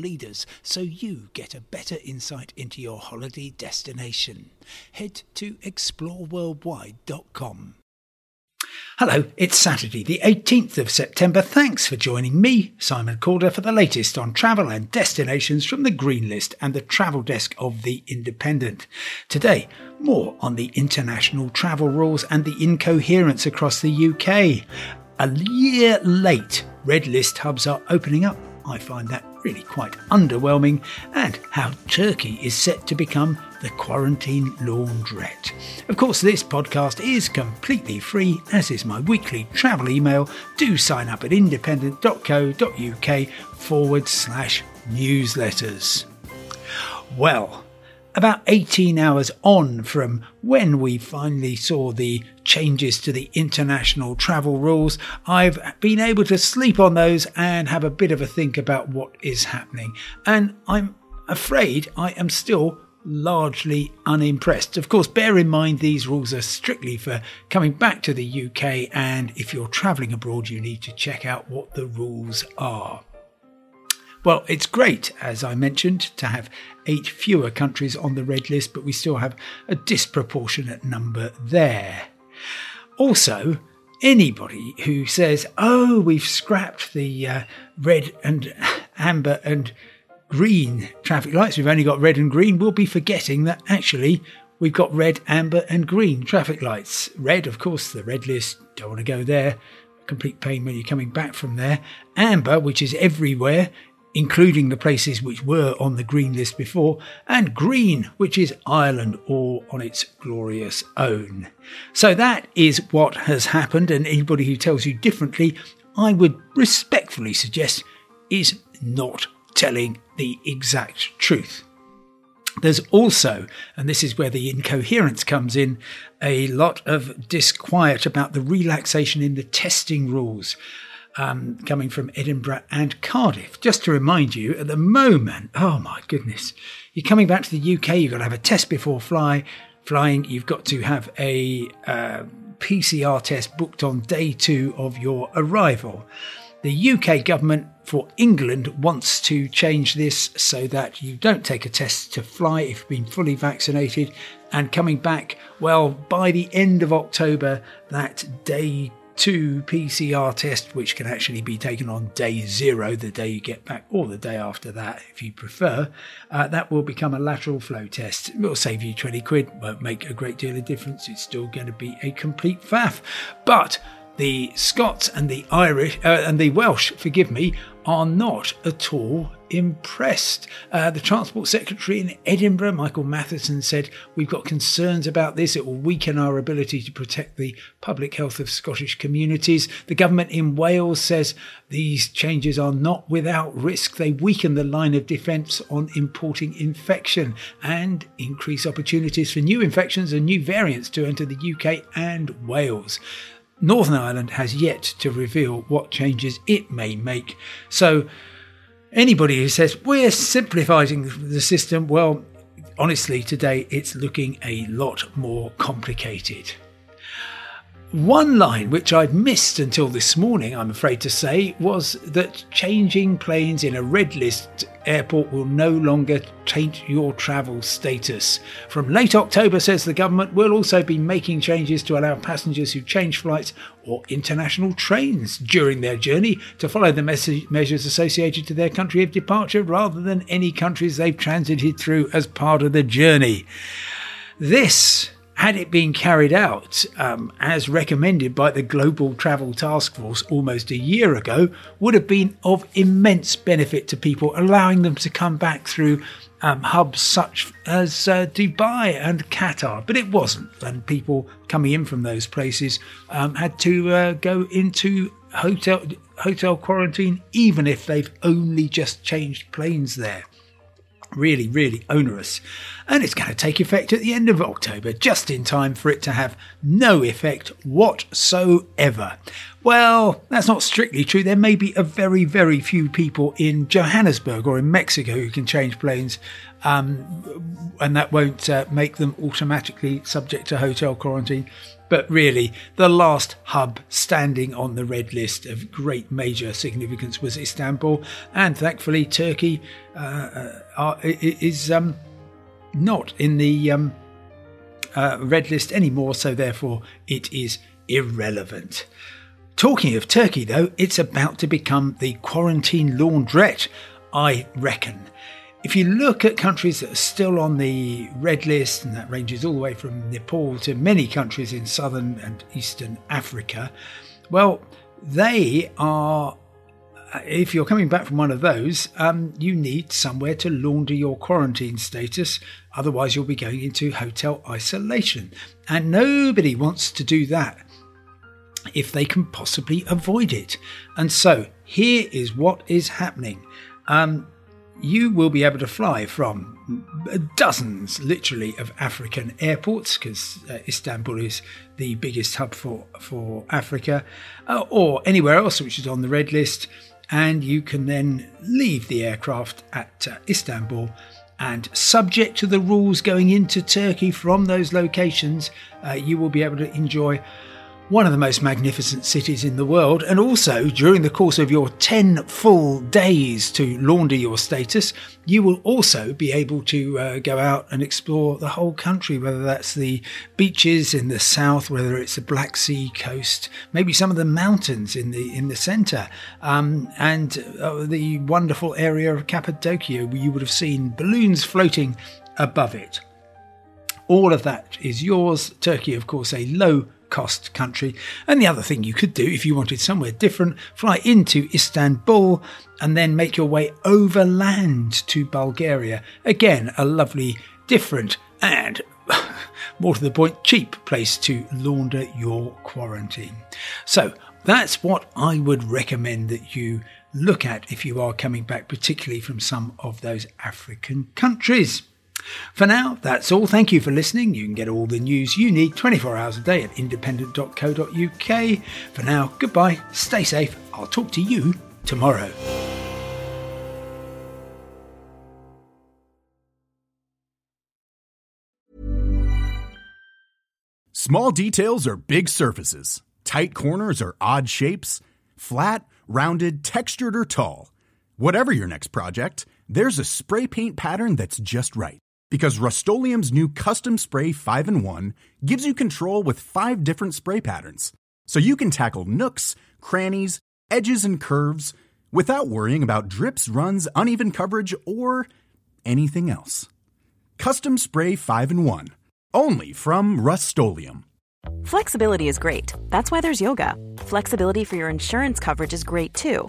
leaders so you get a better insight into your holiday destination. Head to exploreworldwide.com. Hello, it's Saturday, the 18th of September. Thanks for joining me, Simon Calder, for the latest on travel and destinations from the Green List and the travel desk of The Independent. Today, more on the international travel rules and the incoherence across the UK. A year late, red list hubs are opening up. I find that really quite underwhelming, and how Turkey is set to become the quarantine laundrette. Of course, this podcast is completely free, as is my weekly travel email. Do sign up at independent.co.uk forward slash newsletters. Well, about 18 hours on from when we finally saw the changes to the international travel rules, I've been able to sleep on those and have a bit of a think about what is happening. And I'm afraid I am still largely unimpressed. Of course, bear in mind these rules are strictly for coming back to the UK, and if you're travelling abroad, you need to check out what the rules are. Well, it's great, as I mentioned, to have eight fewer countries on the red list, but we still have a disproportionate number there. Also, anybody who says, oh, we've scrapped the uh, red and amber and green traffic lights, we've only got red and green, will be forgetting that actually we've got red, amber, and green traffic lights. Red, of course, the red list, don't want to go there. Complete pain when you're coming back from there. Amber, which is everywhere, including the places which were on the green list before, and green, which is Ireland all on its glorious own. So that is what has happened, and anybody who tells you differently, I would respectfully suggest, is not telling the exact truth. There's also, and this is where the incoherence comes in, a lot of disquiet about the relaxation in the testing rules um, coming from Edinburgh and Cardiff. Just to remind you, at the moment, oh my goodness, you're coming back to the UK, you've got to have a test before fly, flying, you've got to have a uh, PCR test booked on day two of your arrival. The UK government for England wants to change this so that you don't take a test to fly if you've been fully vaccinated. And coming back, well, by the end of October, that day two PCR test, which can actually be taken on day zero, the day you get back, or the day after that, if you prefer. Uh, that will become a lateral flow test. It will save you 20 quid, won't make a great deal of difference. It's still going to be a complete faff. But the Scots and the Irish uh, and the Welsh, forgive me, are not at all impressed. Uh, the Transport Secretary in Edinburgh, Michael Matheson, said, We've got concerns about this. It will weaken our ability to protect the public health of Scottish communities. The government in Wales says these changes are not without risk. They weaken the line of defence on importing infection and increase opportunities for new infections and new variants to enter the UK and Wales. Northern Ireland has yet to reveal what changes it may make. So, anybody who says we're simplifying the system, well, honestly, today it's looking a lot more complicated. One line which I'd missed until this morning, I'm afraid to say, was that changing planes in a red list airport will no longer taint your travel status. From late October, says the government, will also be making changes to allow passengers who change flights or international trains during their journey to follow the measures associated to their country of departure rather than any countries they've transited through as part of the journey. This had it been carried out um, as recommended by the Global Travel Task Force almost a year ago, would have been of immense benefit to people, allowing them to come back through um, hubs such as uh, Dubai and Qatar. But it wasn't, and people coming in from those places um, had to uh, go into hotel hotel quarantine, even if they've only just changed planes there really, really onerous. And it's going to take effect at the end of October, just in time for it to have no effect whatsoever. Well, that's not strictly true. There may be a very, very few people in Johannesburg or in Mexico who can change planes, um, and that won't uh, make them automatically subject to hotel quarantine. But really, the last hub standing on the red list of great major significance was Istanbul, and thankfully, Turkey uh, uh, is um, not in the um, uh, red list anymore, so therefore it is irrelevant. Talking of Turkey, though, it's about to become the quarantine laundrette, I reckon. If you look at countries that are still on the red list, and that ranges all the way from Nepal to many countries in southern and eastern Africa, well, they are. If you're coming back from one of those, um, you need somewhere to launder your quarantine status. Otherwise, you'll be going into hotel isolation. And nobody wants to do that if they can possibly avoid it. And so, here is what is happening. Um, you will be able to fly from dozens, literally, of African airports because uh, Istanbul is the biggest hub for for Africa, uh, or anywhere else which is on the red list, and you can then leave the aircraft at uh, Istanbul. And subject to the rules going into Turkey from those locations, uh, you will be able to enjoy one of the most magnificent cities in the world, and also during the course of your 10 full days to launder your status, you will also be able to uh, go out and explore the whole country, whether that's the beaches in the south, whether it's the Black Sea coast, maybe some of the mountains in the in the centre, um, and uh, the wonderful area of Cappadocia, where you would have seen balloons floating above it. All of that is yours. Turkey, of course, a low cost country. And the other thing you could do if you wanted somewhere different, fly into Istanbul and then make your way overland to Bulgaria. Again, a lovely, different, and more to the point, cheap place to launder your quarantine. So that's what I would recommend that you look at if you are coming back, particularly from some of those African countries. For now, that's all. Thank you for listening. You can get all the news you need 24 hours a day at independent.co.uk. For now, goodbye, stay safe. I'll talk to you tomorrow. Small details are big surfaces, tight corners are odd shapes, flat, rounded, textured, or tall. Whatever your next project, there's a spray paint pattern that's just right because Rust-Oleum's new Custom Spray 5 and 1 gives you control with five different spray patterns, so you can tackle nooks, crannies, edges, and curves without worrying about drips, runs, uneven coverage, or anything else. Custom Spray 5 and 1, only from Rust-Oleum. Flexibility is great. That's why there's yoga. Flexibility for your insurance coverage is great too.